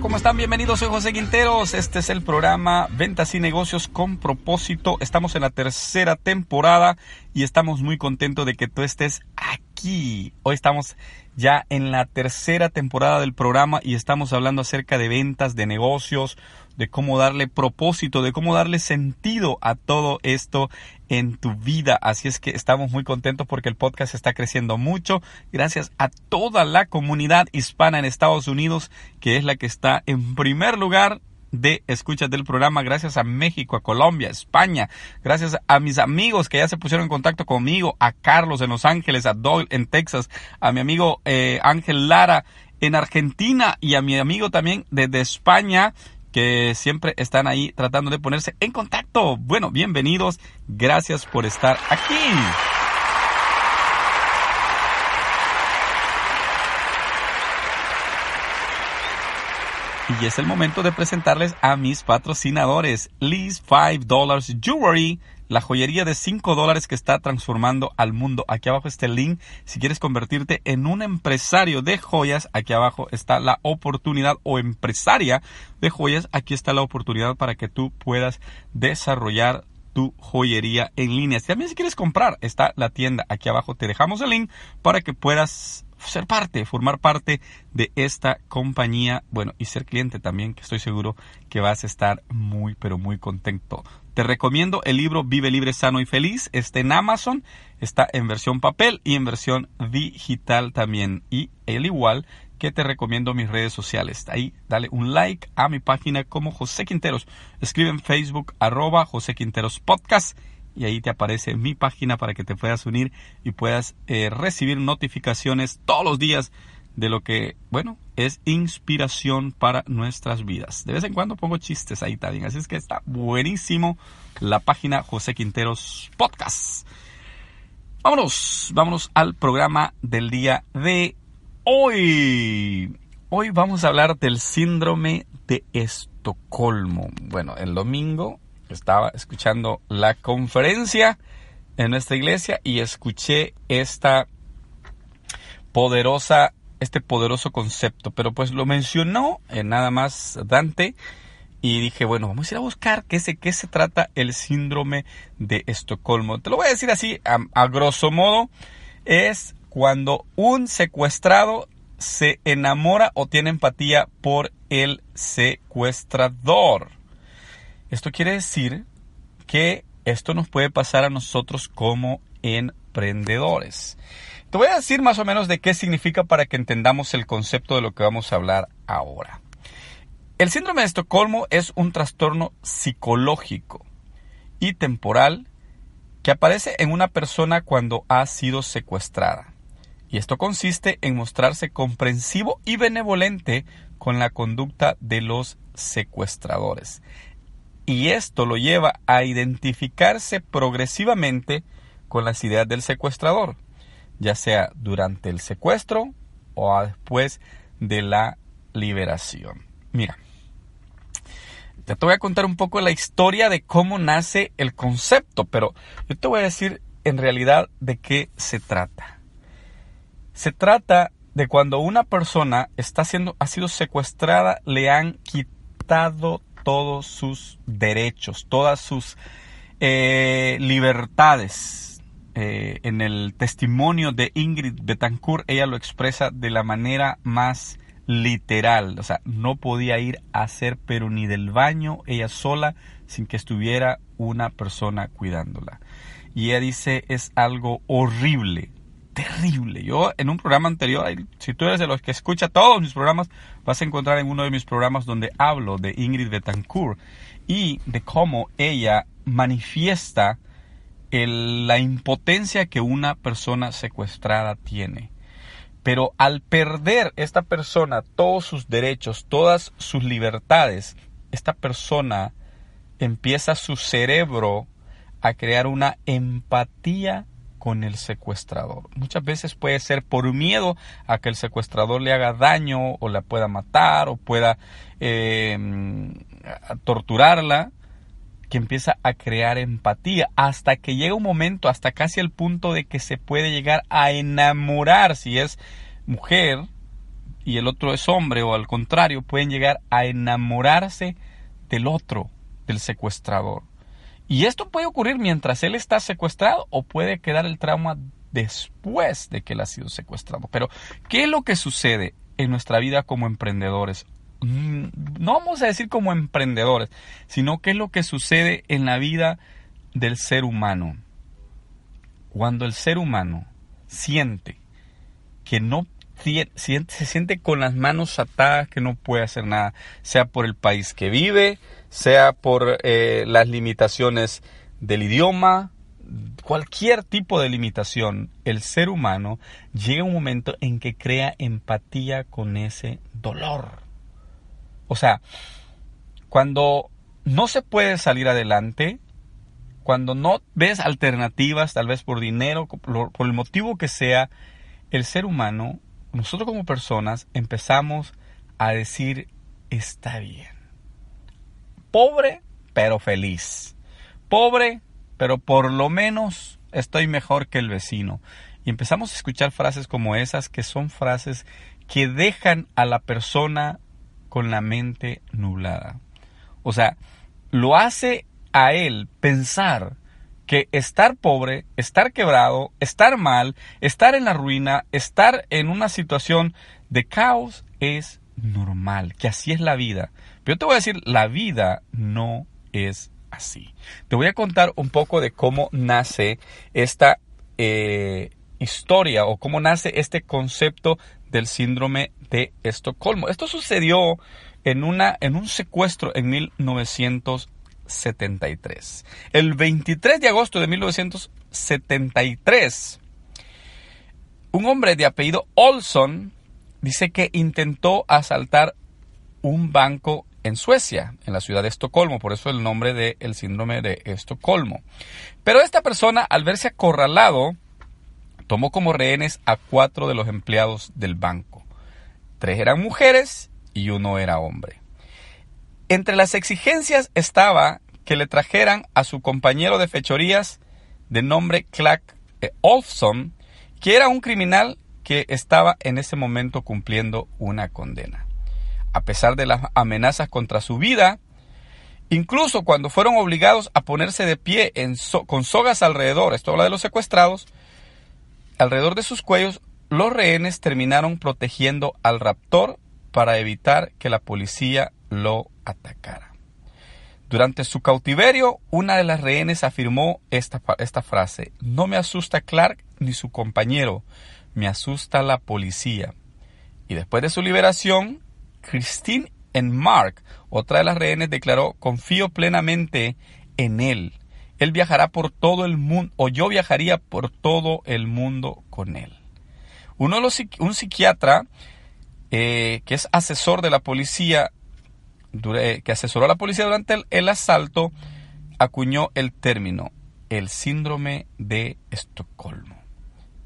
¿cómo están? Bienvenidos, soy José Quinteros. Este es el programa Ventas y Negocios con propósito. Estamos en la tercera temporada y estamos muy contentos de que tú estés aquí. Hoy estamos ya en la tercera temporada del programa y estamos hablando acerca de ventas, de negocios, de cómo darle propósito, de cómo darle sentido a todo esto en tu vida. Así es que estamos muy contentos porque el podcast está creciendo mucho. Gracias a toda la comunidad hispana en Estados Unidos, que es la que está en primer lugar de escuchas del programa, gracias a México, a Colombia, España, gracias a mis amigos que ya se pusieron en contacto conmigo, a Carlos en Los Ángeles, a Doyle en Texas, a mi amigo eh, Ángel Lara en Argentina y a mi amigo también desde España que siempre están ahí tratando de ponerse en contacto. Bueno, bienvenidos, gracias por estar aquí. Y es el momento de presentarles a mis patrocinadores. Lee's $5 Jewelry, la joyería de 5 dólares que está transformando al mundo. Aquí abajo está el link. Si quieres convertirte en un empresario de joyas, aquí abajo está la oportunidad o empresaria de joyas. Aquí está la oportunidad para que tú puedas desarrollar tu joyería en línea. También si quieres comprar, está la tienda. Aquí abajo te dejamos el link para que puedas ser parte, formar parte de esta compañía, bueno, y ser cliente también, que estoy seguro que vas a estar muy, pero muy contento. Te recomiendo el libro Vive Libre, Sano y Feliz. Está en Amazon, está en versión papel y en versión digital también. Y el igual que te recomiendo mis redes sociales. Ahí dale un like a mi página como José Quinteros. Escribe en Facebook arroba José Quinteros Podcast y ahí te aparece mi página para que te puedas unir y puedas eh, recibir notificaciones todos los días de lo que, bueno, es inspiración para nuestras vidas. De vez en cuando pongo chistes ahí también, así es que está buenísimo la página José Quinteros Podcast. Vámonos, vámonos al programa del día de hoy. Hoy vamos a hablar del síndrome de Estocolmo. Bueno, el domingo estaba escuchando la conferencia en nuestra iglesia y escuché esta poderosa este poderoso concepto, pero pues lo mencionó en nada más Dante y dije, bueno, vamos a ir a buscar qué se, qué se trata el síndrome de Estocolmo. Te lo voy a decir así, a grosso modo, es cuando un secuestrado se enamora o tiene empatía por el secuestrador. Esto quiere decir que esto nos puede pasar a nosotros como emprendedores. Te voy a decir más o menos de qué significa para que entendamos el concepto de lo que vamos a hablar ahora. El síndrome de Estocolmo es un trastorno psicológico y temporal que aparece en una persona cuando ha sido secuestrada. Y esto consiste en mostrarse comprensivo y benevolente con la conducta de los secuestradores y esto lo lleva a identificarse progresivamente con las ideas del secuestrador, ya sea durante el secuestro o después de la liberación. Mira, te voy a contar un poco la historia de cómo nace el concepto, pero yo te voy a decir en realidad de qué se trata. Se trata de cuando una persona está siendo, ha sido secuestrada, le han quitado todos sus derechos, todas sus eh, libertades. Eh, en el testimonio de Ingrid Betancourt, ella lo expresa de la manera más literal. O sea, no podía ir a hacer pero ni del baño ella sola sin que estuviera una persona cuidándola. Y ella dice, es algo horrible, terrible. Yo en un programa anterior, si tú eres de los que escucha todos mis programas, vas a encontrar en uno de mis programas donde hablo de Ingrid Betancourt y de cómo ella manifiesta la impotencia que una persona secuestrada tiene. Pero al perder esta persona todos sus derechos, todas sus libertades, esta persona empieza su cerebro a crear una empatía con el secuestrador. Muchas veces puede ser por miedo a que el secuestrador le haga daño o la pueda matar o pueda eh, torturarla, que empieza a crear empatía hasta que llega un momento, hasta casi el punto de que se puede llegar a enamorar si es mujer y el otro es hombre o al contrario, pueden llegar a enamorarse del otro, del secuestrador. Y esto puede ocurrir mientras él está secuestrado o puede quedar el trauma después de que él ha sido secuestrado. Pero, ¿qué es lo que sucede en nuestra vida como emprendedores? Mm, no vamos a decir como emprendedores, sino qué es lo que sucede en la vida del ser humano. Cuando el ser humano siente que no se siente con las manos atadas, que no puede hacer nada, sea por el país que vive, sea por eh, las limitaciones del idioma, cualquier tipo de limitación, el ser humano llega un momento en que crea empatía con ese dolor. O sea, cuando no se puede salir adelante, cuando no ves alternativas, tal vez por dinero, por el motivo que sea, el ser humano nosotros como personas empezamos a decir, está bien. Pobre, pero feliz. Pobre, pero por lo menos estoy mejor que el vecino. Y empezamos a escuchar frases como esas que son frases que dejan a la persona con la mente nublada. O sea, lo hace a él pensar que estar pobre, estar quebrado, estar mal, estar en la ruina, estar en una situación de caos es normal, que así es la vida. Pero yo te voy a decir, la vida no es así. Te voy a contar un poco de cómo nace esta eh, historia o cómo nace este concepto del síndrome de Estocolmo. Esto sucedió en, una, en un secuestro en 1900 73. El 23 de agosto de 1973, un hombre de apellido Olson dice que intentó asaltar un banco en Suecia, en la ciudad de Estocolmo, por eso el nombre del síndrome de Estocolmo. Pero esta persona, al verse acorralado, tomó como rehenes a cuatro de los empleados del banco. Tres eran mujeres y uno era hombre. Entre las exigencias estaba que le trajeran a su compañero de fechorías de nombre Clark eh, Olson, que era un criminal que estaba en ese momento cumpliendo una condena. A pesar de las amenazas contra su vida, incluso cuando fueron obligados a ponerse de pie con sogas alrededor, esto habla de los secuestrados, alrededor de sus cuellos, los rehenes terminaron protegiendo al raptor para evitar que la policía lo atacara. Durante su cautiverio, una de las rehenes afirmó esta, esta frase, no me asusta Clark ni su compañero, me asusta la policía. Y después de su liberación, Christine en Mark, otra de las rehenes, declaró, confío plenamente en él. Él viajará por todo el mundo, o yo viajaría por todo el mundo con él. Uno de los, un psiquiatra eh, que es asesor de la policía, que asesoró a la policía durante el, asalto, acuñó el término el síndrome de Estocolmo,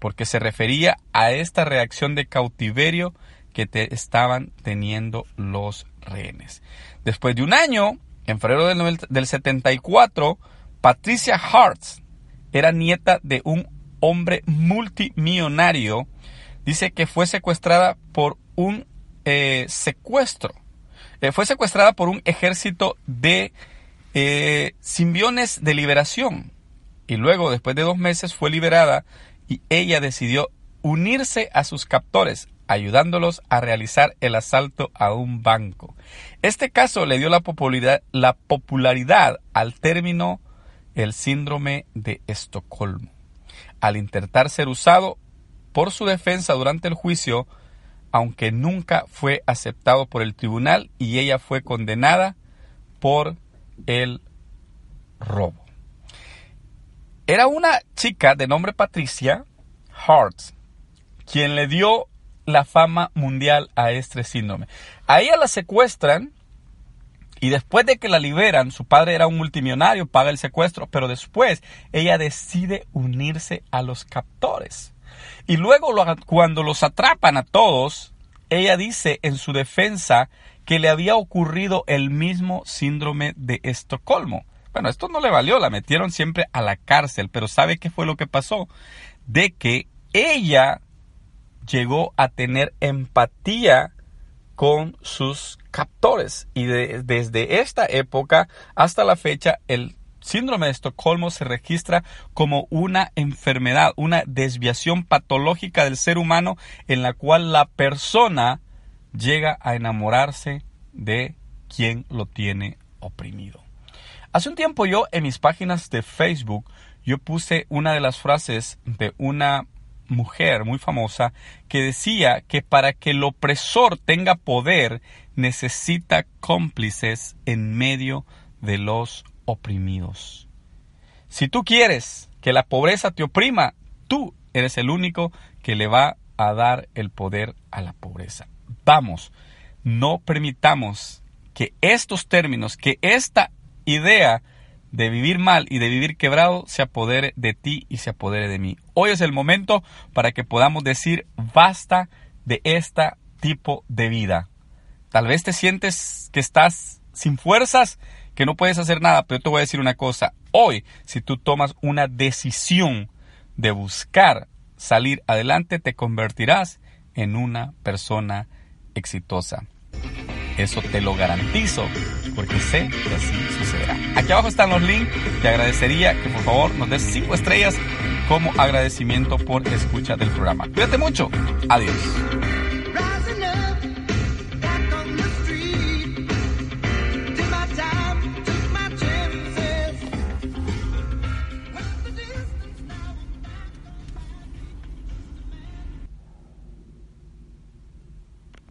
porque se refería a esta reacción de cautiverio que te estaban teniendo los rehenes. Después de un año, en febrero del, del 74, Patricia Hartz era nieta de un hombre multimillonario dice que fue secuestrada por un eh, secuestro. Eh, fue secuestrada por un ejército de eh, simbiones de liberación. Y luego, después de dos meses, fue liberada y ella decidió unirse a sus captores, ayudándolos a realizar el asalto a un banco. Este caso le dio la popularidad, la popularidad al término el síndrome de Estocolmo. Al intentar ser usado por su defensa durante el juicio, aunque nunca fue aceptado por el tribunal y ella fue condenada por el robo. Era una chica de nombre Patricia Hart quien le dio la fama mundial a este síndrome. A ella la secuestran y después de que la liberan, su padre era un multimillonario, paga el secuestro, pero después ella decide unirse a los captores. Y luego cuando los atrapan a todos, ella dice en su defensa que le había ocurrido el mismo síndrome de Estocolmo. Bueno, esto no le valió, la metieron siempre a la cárcel, pero ¿sabe qué fue lo que pasó? De que ella llegó a tener empatía con sus captores. Y desde esta época hasta la fecha, el síndrome de Estocolmo se registra como una enfermedad, una desviación patológica del ser humano en la cual la persona llega a enamorarse de quien lo tiene oprimido. Hace un tiempo yo en mis páginas de Facebook yo puse una de las frases de una mujer muy famosa que decía que para que el opresor tenga poder necesita cómplices en medio de los oprimidos. Si tú quieres que la pobreza te oprima, tú eres el único que le va a dar el poder a la pobreza. Vamos, no permitamos que estos términos, que esta idea de vivir mal y de vivir quebrado se apodere de ti y se apodere de mí. Hoy es el momento para que podamos decir basta de este tipo de vida. Tal vez te sientes que estás sin fuerzas, que no puedes hacer nada, pero te voy a decir una cosa. Hoy, si tú tomas una decisión de buscar salir adelante, te convertirás en una persona exitosa. Eso te lo garantizo, porque sé que así sucederá. Aquí abajo están los links. Te agradecería que por favor nos des 5 estrellas como agradecimiento por escucha del programa. Cuídate mucho. Adiós.